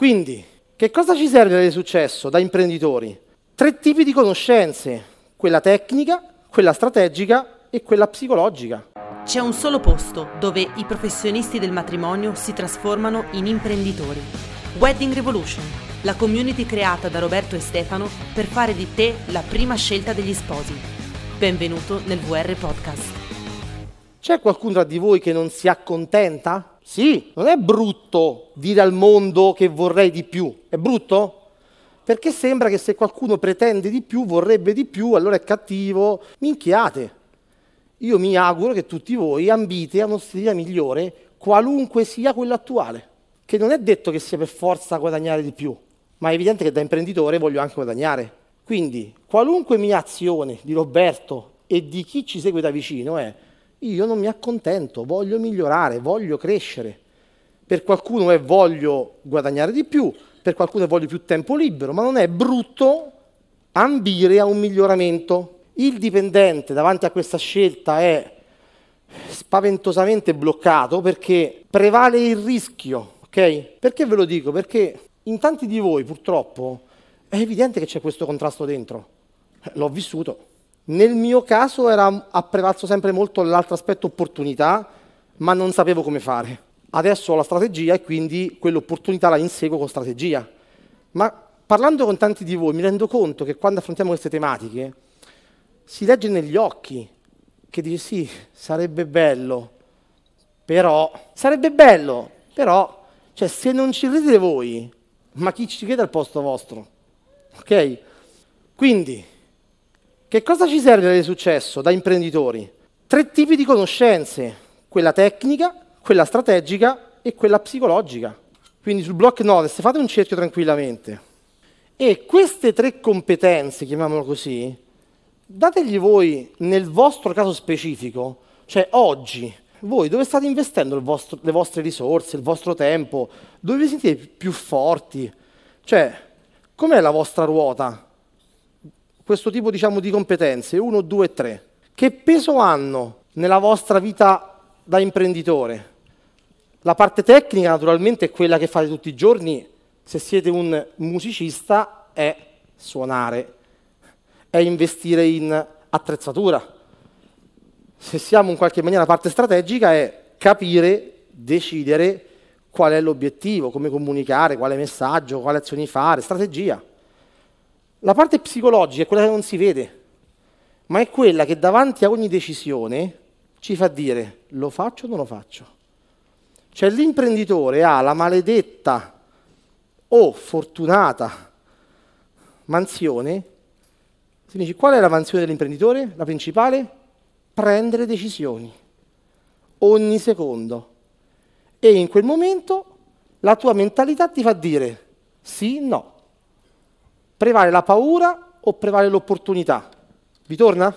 Quindi, che cosa ci serve avere successo da imprenditori? Tre tipi di conoscenze, quella tecnica, quella strategica e quella psicologica. C'è un solo posto dove i professionisti del matrimonio si trasformano in imprenditori. Wedding Revolution, la community creata da Roberto e Stefano per fare di te la prima scelta degli sposi. Benvenuto nel VR Podcast. C'è qualcuno tra di voi che non si accontenta? Sì, non è brutto dire al mondo che vorrei di più. È brutto? Perché sembra che se qualcuno pretende di più, vorrebbe di più, allora è cattivo. Minchiate. Io mi auguro che tutti voi ambite a uno stile migliore, qualunque sia quello attuale. Che non è detto che sia per forza guadagnare di più, ma è evidente che da imprenditore voglio anche guadagnare. Quindi, qualunque mia azione di Roberto e di chi ci segue da vicino è io non mi accontento, voglio migliorare, voglio crescere. Per qualcuno è voglio guadagnare di più, per qualcuno è voglio più tempo libero, ma non è brutto ambire a un miglioramento. Il dipendente davanti a questa scelta è spaventosamente bloccato perché prevale il rischio, ok? Perché ve lo dico? Perché in tanti di voi purtroppo è evidente che c'è questo contrasto dentro. L'ho vissuto. Nel mio caso era, ha prevalso sempre molto l'altro aspetto opportunità, ma non sapevo come fare. Adesso ho la strategia e quindi quell'opportunità la inseguo con strategia. Ma parlando con tanti di voi mi rendo conto che quando affrontiamo queste tematiche si legge negli occhi che dice sì, sarebbe bello, però, sarebbe bello, però, cioè se non ci credete voi, ma chi ci crede al posto vostro? Ok? Quindi, che cosa ci serve avere successo da imprenditori? Tre tipi di conoscenze, quella tecnica, quella strategica e quella psicologica. Quindi sul block notice fate un cerchio tranquillamente. E queste tre competenze, chiamiamolo così, dategli voi nel vostro caso specifico, cioè oggi, voi dove state investendo vostro, le vostre risorse, il vostro tempo, dove vi sentite più forti? Cioè, com'è la vostra ruota? Questo tipo diciamo, di competenze, 1, 2, 3, che peso hanno nella vostra vita da imprenditore? La parte tecnica naturalmente è quella che fate tutti i giorni, se siete un musicista, è suonare, è investire in attrezzatura. Se siamo in qualche maniera parte strategica è capire, decidere qual è l'obiettivo, come comunicare, quale messaggio, quale azioni fare, strategia. La parte psicologica è quella che non si vede, ma è quella che davanti a ogni decisione ci fa dire lo faccio o non lo faccio. Cioè l'imprenditore ha la maledetta o fortunata mansione, si dice qual è la mansione dell'imprenditore? La principale? Prendere decisioni, ogni secondo. E in quel momento la tua mentalità ti fa dire sì, no. Prevale la paura o prevale l'opportunità? Vi torna?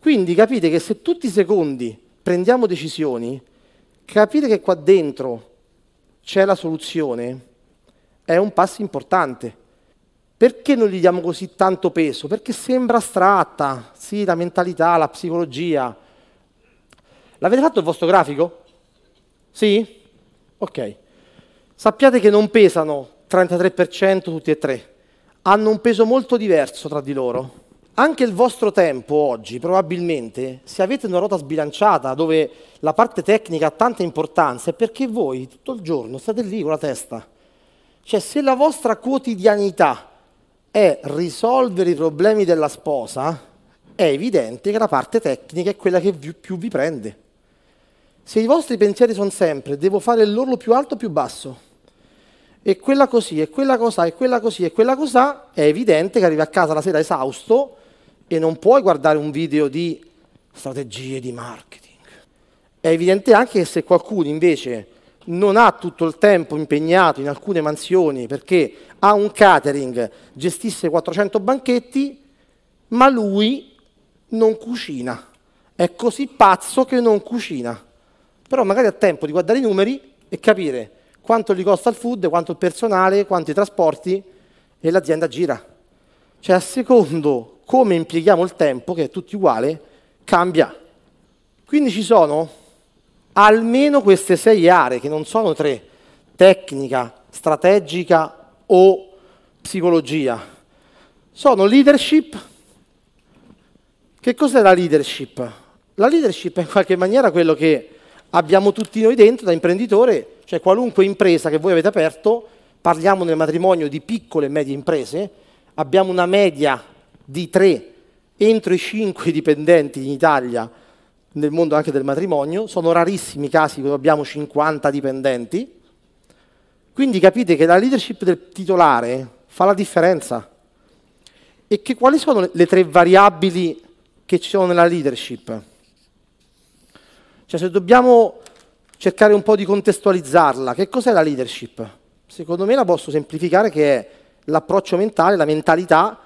Quindi capite che se tutti i secondi prendiamo decisioni, capire che qua dentro c'è la soluzione è un passo importante. Perché non gli diamo così tanto peso? Perché sembra astratta, sì, la mentalità, la psicologia. L'avete fatto il vostro grafico? Sì? Ok. Sappiate che non pesano 33% tutti e tre hanno un peso molto diverso tra di loro. Anche il vostro tempo oggi, probabilmente, se avete una ruota sbilanciata dove la parte tecnica ha tanta importanza, è perché voi tutto il giorno state lì con la testa. Cioè, se la vostra quotidianità è risolvere i problemi della sposa, è evidente che la parte tecnica è quella che più vi prende. Se i vostri pensieri sono sempre devo fare l'orlo più alto o più basso, e quella così, e quella cosa, e quella così, e quella cosa, è evidente che arrivi a casa la sera esausto e non puoi guardare un video di strategie di marketing. È evidente anche che se qualcuno invece non ha tutto il tempo impegnato in alcune mansioni perché ha un catering, gestisce 400 banchetti, ma lui non cucina. È così pazzo che non cucina. Però magari ha tempo di guardare i numeri e capire quanto gli costa il food, quanto il personale, quanto i trasporti e l'azienda gira. Cioè a secondo come impieghiamo il tempo, che è tutto uguale, cambia. Quindi ci sono almeno queste sei aree, che non sono tre, tecnica, strategica o psicologia. Sono leadership. Che cos'è la leadership? La leadership è in qualche maniera quello che abbiamo tutti noi dentro da imprenditore, cioè qualunque impresa che voi avete aperto, parliamo nel matrimonio di piccole e medie imprese, abbiamo una media di tre entro i cinque dipendenti in Italia, nel mondo anche del matrimonio, sono rarissimi i casi dove abbiamo 50 dipendenti, quindi capite che la leadership del titolare fa la differenza. E che quali sono le tre variabili che ci sono nella leadership? Cioè se dobbiamo cercare un po' di contestualizzarla, che cos'è la leadership? Secondo me la posso semplificare che è l'approccio mentale, la mentalità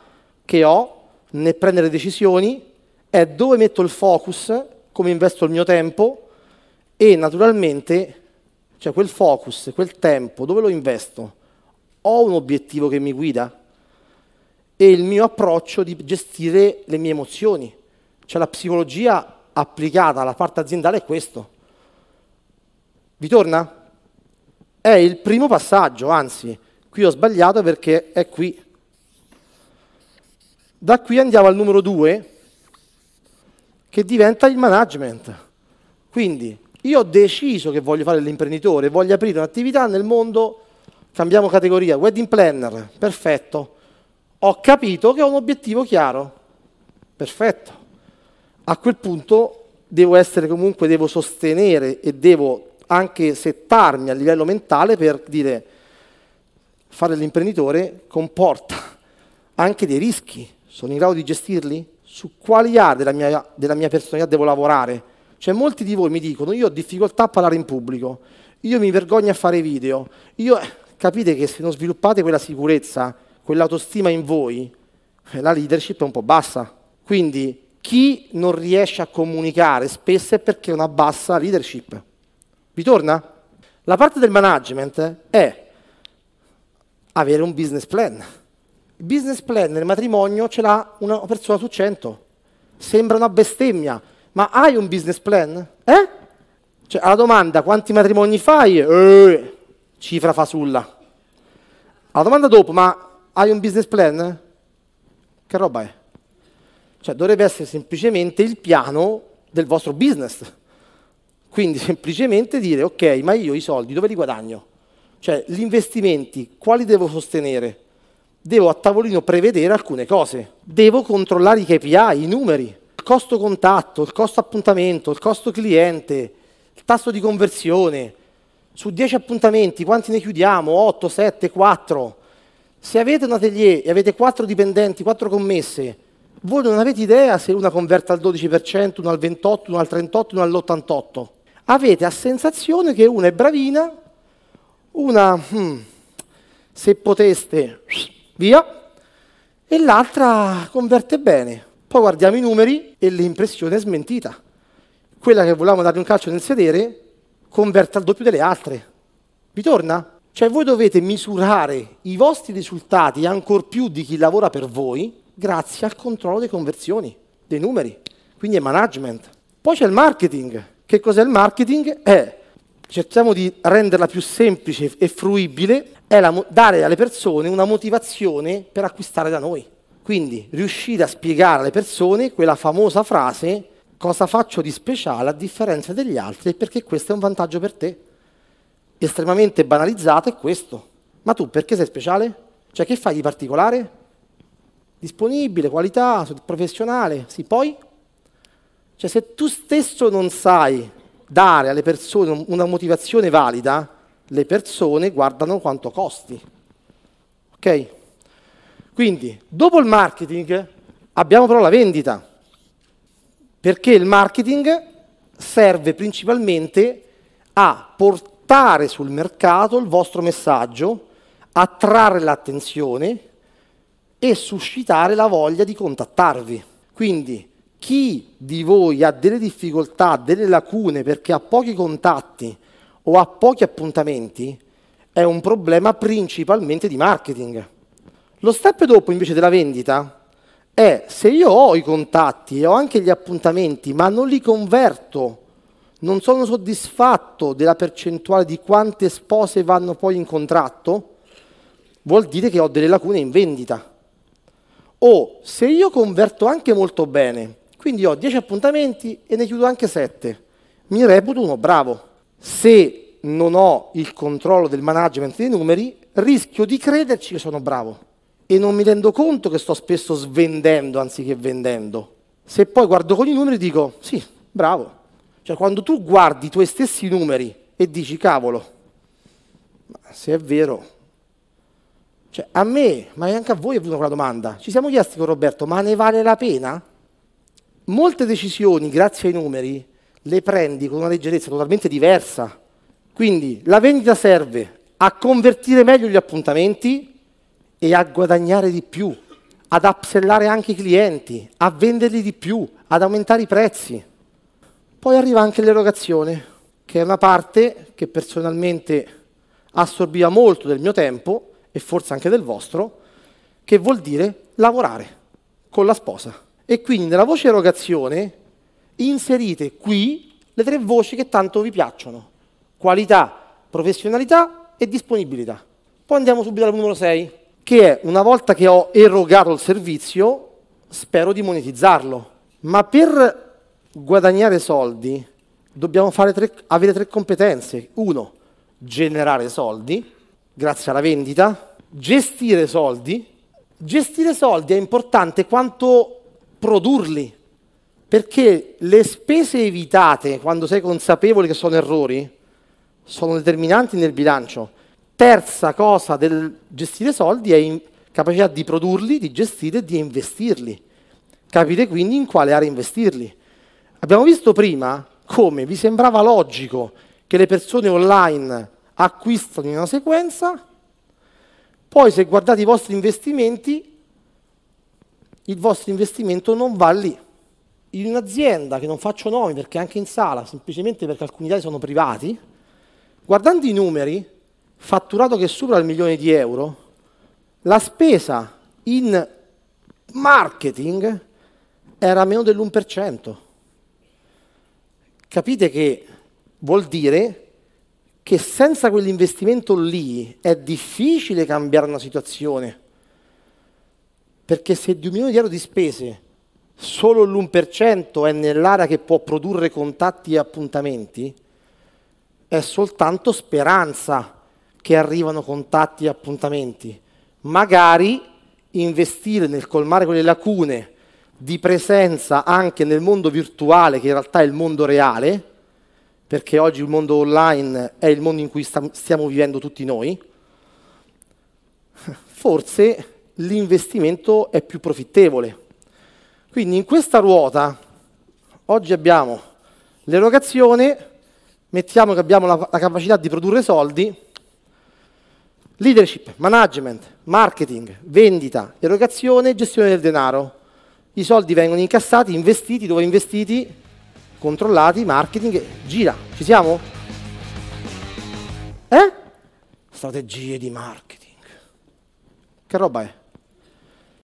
che ho nel prendere decisioni, è dove metto il focus, come investo il mio tempo e naturalmente, cioè quel focus, quel tempo, dove lo investo? Ho un obiettivo che mi guida e il mio approccio di gestire le mie emozioni. Cioè la psicologia applicata alla parte aziendale è questo. Vi torna? È il primo passaggio, anzi, qui ho sbagliato perché è qui. Da qui andiamo al numero due, che diventa il management. Quindi io ho deciso che voglio fare l'imprenditore, voglio aprire un'attività nel mondo, cambiamo categoria, wedding planner, perfetto. Ho capito che ho un obiettivo chiaro, perfetto a quel punto devo essere comunque, devo sostenere e devo anche settarmi a livello mentale per dire fare l'imprenditore comporta anche dei rischi. Sono in grado di gestirli? Su quali aree della mia, della mia personalità devo lavorare? Cioè molti di voi mi dicono io ho difficoltà a parlare in pubblico, io mi vergogno a fare video, io eh, capite che se non sviluppate quella sicurezza, quell'autostima in voi, eh, la leadership è un po' bassa. Quindi chi non riesce a comunicare spesso è perché ha una bassa leadership. Vi torna? La parte del management è avere un business plan. Il business plan nel matrimonio ce l'ha una persona su cento. Sembra una bestemmia, ma hai un business plan? Eh? Cioè, alla domanda quanti matrimoni fai? Eh, cifra fasulla. Alla domanda dopo, ma hai un business plan? Che roba è? Cioè dovrebbe essere semplicemente il piano del vostro business. Quindi semplicemente dire, ok, ma io i soldi dove li guadagno? Cioè gli investimenti, quali devo sostenere? Devo a tavolino prevedere alcune cose. Devo controllare i KPI, i numeri, il costo contatto, il costo appuntamento, il costo cliente, il tasso di conversione. Su 10 appuntamenti quanti ne chiudiamo? 8, 7, 4. Se avete un atelier e avete 4 dipendenti, 4 commesse, voi non avete idea se una converte al 12%, una al 28%, una al 38%, una all'88%. Avete la sensazione che una è bravina, una, hmm, se poteste, via, e l'altra converte bene. Poi guardiamo i numeri e l'impressione è smentita. Quella che volevamo dare un calcio nel sedere converte al doppio delle altre. Vi torna? Cioè voi dovete misurare i vostri risultati ancor più di chi lavora per voi grazie al controllo delle conversioni, dei numeri, quindi è management. Poi c'è il marketing. Che cos'è il marketing? È, cerchiamo di renderla più semplice e fruibile, è la, dare alle persone una motivazione per acquistare da noi. Quindi riuscire a spiegare alle persone quella famosa frase cosa faccio di speciale a differenza degli altri perché questo è un vantaggio per te. Estremamente banalizzato è questo. Ma tu perché sei speciale? Cioè che fai di particolare? Disponibile, qualità, professionale, sì, poi? Cioè se tu stesso non sai dare alle persone una motivazione valida, le persone guardano quanto costi. Ok? Quindi, dopo il marketing abbiamo però la vendita, perché il marketing serve principalmente a portare sul mercato il vostro messaggio, attrarre l'attenzione, e suscitare la voglia di contattarvi. Quindi chi di voi ha delle difficoltà, delle lacune perché ha pochi contatti o ha pochi appuntamenti, è un problema principalmente di marketing. Lo step dopo invece della vendita è se io ho i contatti e ho anche gli appuntamenti, ma non li converto non sono soddisfatto della percentuale di quante spose vanno poi in contratto, vuol dire che ho delle lacune in vendita. O se io converto anche molto bene, quindi ho 10 appuntamenti e ne chiudo anche 7, mi reputo uno bravo. Se non ho il controllo del management dei numeri, rischio di crederci che sono bravo e non mi rendo conto che sto spesso svendendo anziché vendendo. Se poi guardo con i numeri dico, sì, bravo. Cioè quando tu guardi i tuoi stessi numeri e dici, cavolo, se è vero, cioè a me, ma anche a voi è venuta quella domanda, ci siamo chiesti con Roberto, ma ne vale la pena? Molte decisioni, grazie ai numeri, le prendi con una leggerezza totalmente diversa. Quindi la vendita serve a convertire meglio gli appuntamenti e a guadagnare di più, ad upsellare anche i clienti, a venderli di più, ad aumentare i prezzi. Poi arriva anche l'erogazione, che è una parte che personalmente assorbiva molto del mio tempo e forse anche del vostro, che vuol dire lavorare con la sposa. E quindi nella voce erogazione inserite qui le tre voci che tanto vi piacciono. Qualità, professionalità e disponibilità. Poi andiamo subito al numero 6, che è una volta che ho erogato il servizio, spero di monetizzarlo. Ma per guadagnare soldi dobbiamo tre, avere tre competenze. Uno, generare soldi, grazie alla vendita, gestire soldi. Gestire soldi è importante quanto produrli, perché le spese evitate quando sei consapevole che sono errori sono determinanti nel bilancio. Terza cosa del gestire soldi è in capacità di produrli, di gestire e di investirli. Capite quindi in quale area investirli. Abbiamo visto prima come vi sembrava logico che le persone online acquistano in una sequenza, poi se guardate i vostri investimenti, il vostro investimento non va lì in un'azienda che non faccio nomi perché anche in sala, semplicemente perché alcuni dati sono privati, guardando i numeri, fatturato che supera il milione di euro, la spesa in marketing era meno dell'1%. Capite che vuol dire che senza quell'investimento lì è difficile cambiare una situazione. Perché se di un milione di euro di spese solo l'1% è nell'area che può produrre contatti e appuntamenti, è soltanto speranza che arrivano contatti e appuntamenti. Magari investire nel colmare quelle lacune di presenza anche nel mondo virtuale, che in realtà è il mondo reale, perché oggi il mondo online è il mondo in cui stiamo vivendo tutti noi, forse l'investimento è più profittevole. Quindi in questa ruota oggi abbiamo l'erogazione, mettiamo che abbiamo la, la capacità di produrre soldi, leadership, management, marketing, vendita, erogazione, gestione del denaro. I soldi vengono incassati, investiti, dove investiti? Controllati, marketing, gira. Ci siamo? Eh? Strategie di marketing. Che roba è?